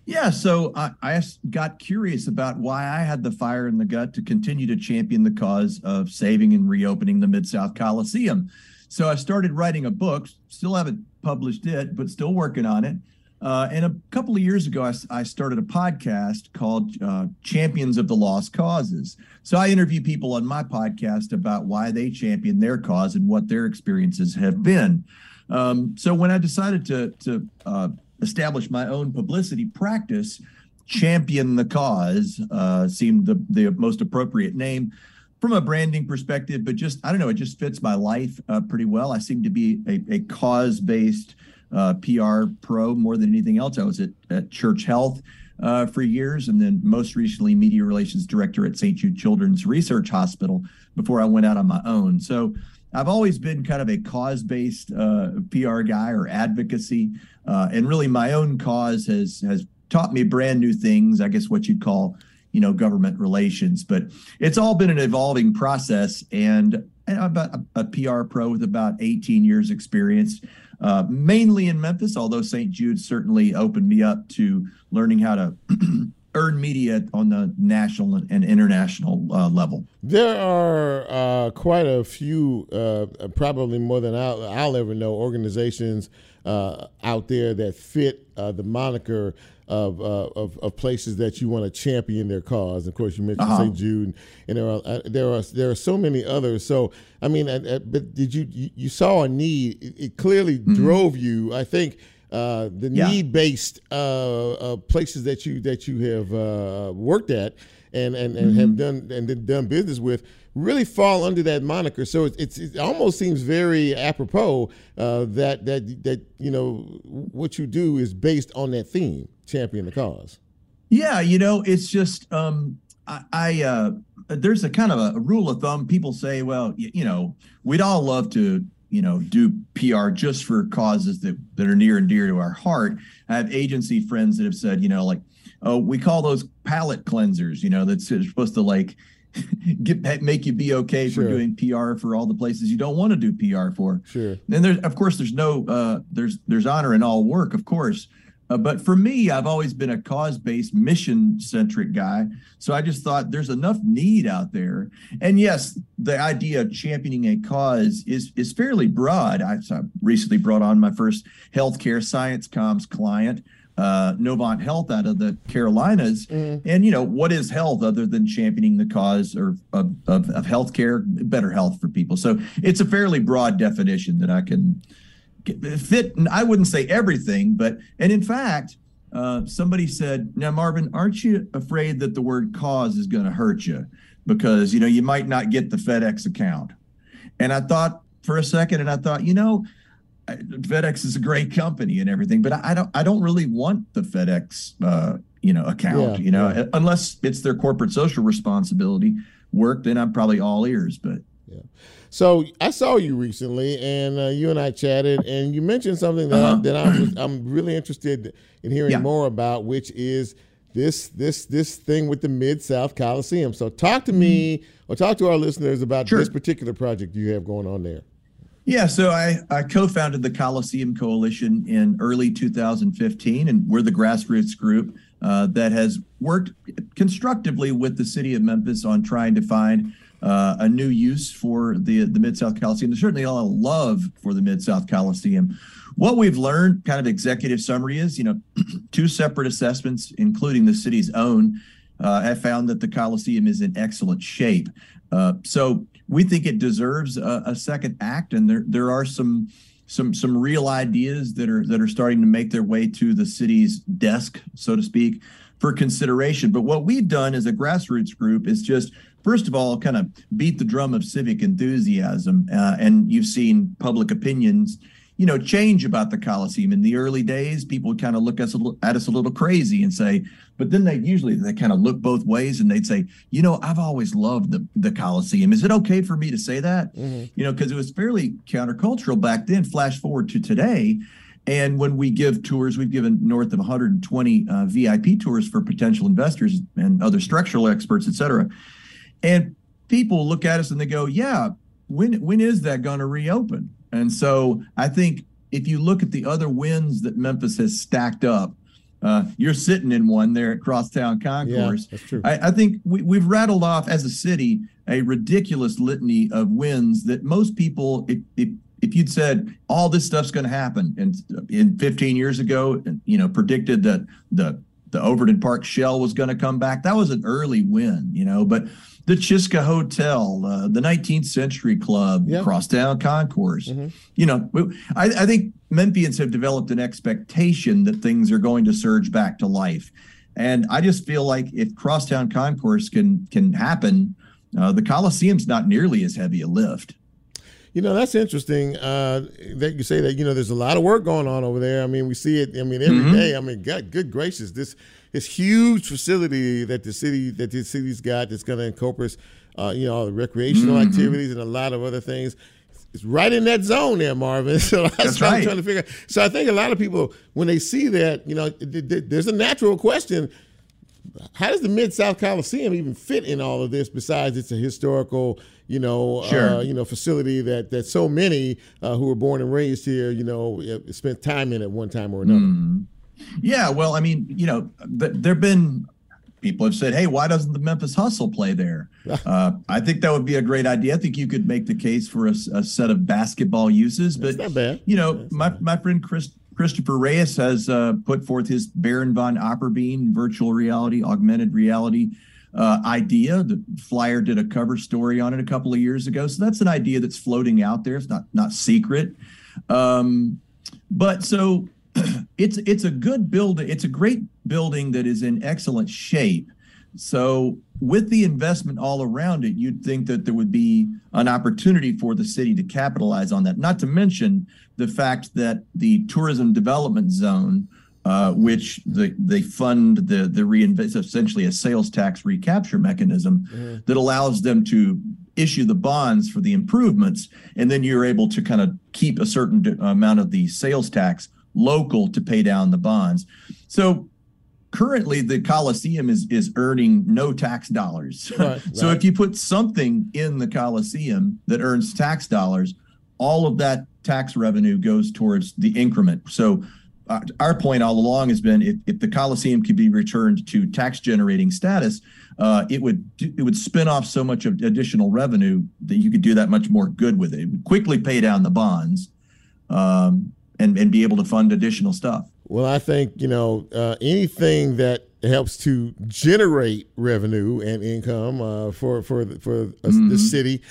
Yeah, so I, I got curious about why I had the fire in the gut to continue to champion the cause of saving and reopening the Mid South Coliseum. So I started writing a book. Still haven't published it, but still working on it. Uh, and a couple of years ago, I, I started a podcast called uh, Champions of the Lost Causes. So I interview people on my podcast about why they champion their cause and what their experiences have been. Um, so when I decided to to uh, establish my own publicity practice, Champion the Cause uh, seemed the the most appropriate name from a branding perspective. But just I don't know, it just fits my life uh, pretty well. I seem to be a, a cause based uh, PR pro more than anything else. I was at, at Church Health uh, for years, and then most recently media relations director at St. Jude Children's Research Hospital before I went out on my own. So I've always been kind of a cause-based uh, PR guy or advocacy, uh, and really my own cause has has taught me brand new things. I guess what you'd call you know government relations, but it's all been an evolving process. And I'm a, a PR pro with about 18 years experience uh, mainly in Memphis, although St. Jude certainly opened me up to learning how to earn media on the national and international uh, level. There are uh, quite a few, uh, probably more than I'll, I'll, ever know, organizations uh, out there that fit uh, the moniker of, uh, of, of places that you want to champion their cause. Of course, you mentioned uh-huh. St. Jude, and there are there are there are so many others. So, I mean, but did you you saw a need? It, it clearly mm-hmm. drove you. I think. Uh, the yeah. need-based uh, places that you that you have worked at and and, and mm-hmm. have done and done business with really fall under that moniker. So it, it's it almost seems very apropos uh, that that that you know what you do is based on that theme, champion the cause. Yeah, you know, it's just um, I, I uh, there's a kind of a, a, rule of thumb. People say, well, you, you know, we'd all love to you know do PR just for causes that that are near and dear to our heart. I have agency friends that have said, you know, like, oh, we call those palate cleansers. You know, that's supposed to like get make you be okay sure. for doing PR for all the places you don't want to do PR for. Sure. And there's of course there's no uh, there's there's honor in all work, of course. Uh, but for me, I've always been a cause-based, mission-centric guy. So I just thought there's enough need out there. And yes, the idea of championing a cause is is fairly broad. I, I recently brought on my first healthcare science comms client uh, Novant Health out of the Carolinas. Mm. And, you know, what is health other than championing the cause or of, of, of healthcare, better health for people? So it's a fairly broad definition that I can fit. I wouldn't say everything, but, and in fact, uh, somebody said, now, Marvin, aren't you afraid that the word cause is going to hurt you? Because, you know, you might not get the FedEx account. And I thought for a second, and I thought, you know, FedEx is a great company and everything, but I don't I don't really want the FedEx uh, you know account, yeah, you know, yeah. unless it's their corporate social responsibility work, then I'm probably all ears. But yeah. So I saw you recently, and uh, you and I chatted, and you mentioned something that uh-huh. I, that I was, I'm really interested in hearing yeah. more about, which is this this this thing with the Mid South Coliseum. So talk to me mm-hmm. or talk to our listeners about sure. this particular project you have going on there. Yeah, so I, I co founded the Coliseum Coalition in early 2015, and we're the grassroots group uh, that has worked constructively with the city of Memphis on trying to find uh, a new use for the, the Mid South Coliseum. There's certainly a lot of love for the Mid South Coliseum. What we've learned, kind of executive summary, is you know, two separate assessments, including the city's own, uh, have found that the Coliseum is in excellent shape. Uh, so we think it deserves a, a, second act, and there there are some some some real ideas that are that are starting to make their way to the city's desk, so to speak, for consideration. But what we've done as a grassroots group is just first of all kind of beat the drum of civic enthusiasm, uh, and you've seen public opinions you know, change about the Coliseum. In the early days, people would kind of look at us, a little, at us a little crazy and say, but then they usually they kind of look both ways and they'd say, you know, I've always loved the, the Coliseum. Is it okay for me to say that? Mm-hmm. You know, because it was fairly countercultural back then. Flash forward to today. And when we give tours, we've given north of 120 uh, VIP tours for potential investors and other structural experts, et cetera. And people look at us and they go, yeah, when when is that going to reopen? And so I think if you look at the other wins that Memphis has stacked up, uh, you're sitting in one there at Crosstown Concourse. Yeah, that's true. I, I think we, we've rattled off as a city a ridiculous litany of wins that most people, if, if, if you'd said all this stuff's going to happen and in 15 years ago, you know, predicted that the the Overton Park shell was going to come back, that was an early win, you know. But the Chisca Hotel, uh, the 19th Century Club, yeah. Crosstown Concourse. Mm-hmm. You know, I, I, think Memphians have developed an expectation that things are going to surge back to life, and I just feel like if Crosstown Concourse can can happen, uh, the Coliseum's not nearly as heavy a lift. You know, that's interesting uh, that you say that. You know, there's a lot of work going on over there. I mean, we see it. I mean, every mm-hmm. day. I mean, God, good gracious, this this huge facility that the city that the city's got that's going to encompass, uh, you know, all the recreational mm-hmm. activities and a lot of other things. It's right in that zone there, Marvin. So that's, that's what right. I'm trying to figure. out. So I think a lot of people, when they see that, you know, there's a natural question: How does the Mid South Coliseum even fit in all of this? Besides, it's a historical, you know, sure. uh, you know, facility that that so many uh, who were born and raised here, you know, spent time in at one time or another. Mm. Yeah, well, I mean, you know, there've been people have said, "Hey, why doesn't the Memphis Hustle play there?" uh, I think that would be a great idea. I think you could make the case for a, a set of basketball uses, but you know, That's my my friend Chris. Christopher Reyes has uh, put forth his Baron von Opperbein virtual reality, augmented reality uh, idea. The Flyer did a cover story on it a couple of years ago, so that's an idea that's floating out there. It's not not secret. Um, but so it's it's a good building. It's a great building that is in excellent shape. So with the investment all around it, you'd think that there would be an opportunity for the city to capitalize on that. Not to mention the fact that the tourism development zone, uh, which the, they fund the the reinvest essentially a sales tax recapture mechanism mm-hmm. that allows them to issue the bonds for the improvements, and then you're able to kind of keep a certain amount of the sales tax local to pay down the bonds. So currently the Coliseum is is earning no tax dollars. Right, so right. if you put something in the Coliseum that earns tax dollars, all of that tax revenue goes towards the increment. So our point all along has been if, if the Coliseum could be returned to tax generating status, uh, it would it would spin off so much of additional revenue that you could do that much more good with it. It would quickly pay down the bonds. Um, and, and be able to fund additional stuff. Well, I think, you know, uh, anything that helps to generate revenue and income uh, for, for, for mm-hmm. the city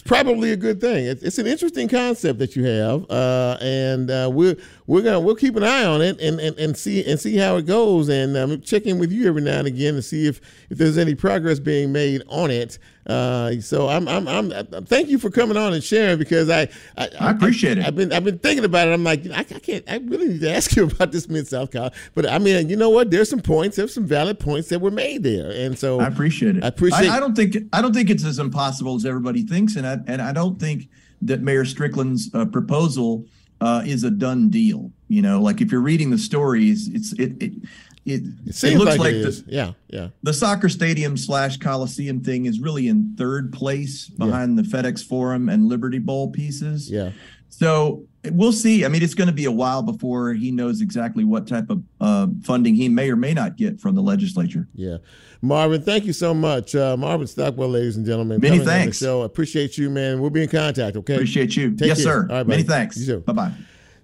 it's probably a good thing. It's, it's, an interesting concept that you have, uh, and uh, we're we're gonna we'll keep an eye on it and, and, and see and see how it goes, and um, check in with you every now and again to see if if there's any progress being made on it. Uh, so I'm, I'm, I'm, thank you for coming on and sharing because I, I, I appreciate I, it. I've been, I've been thinking about it. I'm like, I, I, can't, I really need to ask you about this Mid South College. But I mean, you know what? There's some points, there's some valid points that were made there. And so I appreciate it. I appreciate I, I don't think, I don't think it's as impossible as everybody thinks. And I, and I don't think that Mayor Strickland's uh, proposal uh, is a done deal. You know, like if you're reading the stories, it's, it, it it, it, it looks like, like the, yeah, yeah. The soccer stadium slash Coliseum thing is really in third place behind yeah. the FedEx Forum and Liberty Bowl pieces. Yeah. So we'll see. I mean, it's going to be a while before he knows exactly what type of uh, funding he may or may not get from the legislature. Yeah. Marvin, thank you so much. Uh, Marvin Stockwell, ladies and gentlemen. Many thanks. So appreciate you, man. We'll be in contact, okay? Appreciate you. Take yes, care. sir. Right, Many thanks. Bye bye.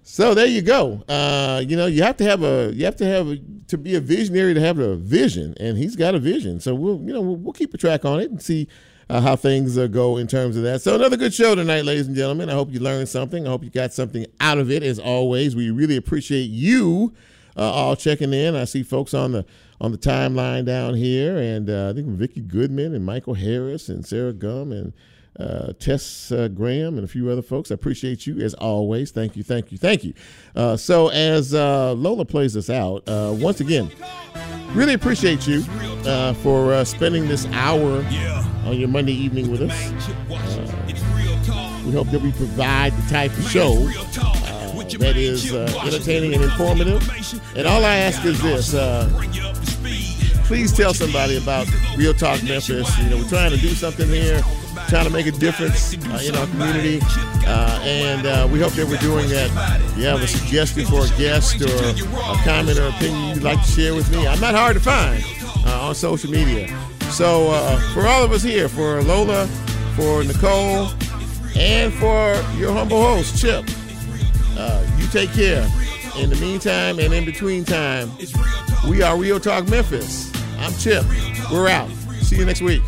So there you go. Uh, you know, you have to have a, you have to have a, to be a visionary to have a vision, and he's got a vision. So we'll, you know, we'll, we'll keep a track on it and see uh, how things uh, go in terms of that. So another good show tonight, ladies and gentlemen. I hope you learned something. I hope you got something out of it. As always, we really appreciate you uh, all checking in. I see folks on the on the timeline down here, and uh, I think Vicky Goodman and Michael Harris and Sarah Gum and uh, Tess uh, Graham and a few other folks. I appreciate you as always. Thank you, thank you, thank you. Uh, so as uh, Lola plays us out, uh, once again, really appreciate you uh, for spending this hour on your Monday evening with us. we hope that we provide the type of show that is entertaining and informative. And all I ask is this please tell somebody about Real Talk Memphis. You know, we're trying to do something here trying to make a difference uh, in our community. Uh, and uh, we hope that we're doing that. If you have a suggestion for a guest or a comment or opinion you'd like to share with me, I'm not hard to find uh, on social media. So uh, for all of us here, for Lola, for Nicole, and for your humble host, Chip, uh, you take care. In the meantime and in between time, we are Real Talk Memphis. I'm Chip. We're out. See you next week.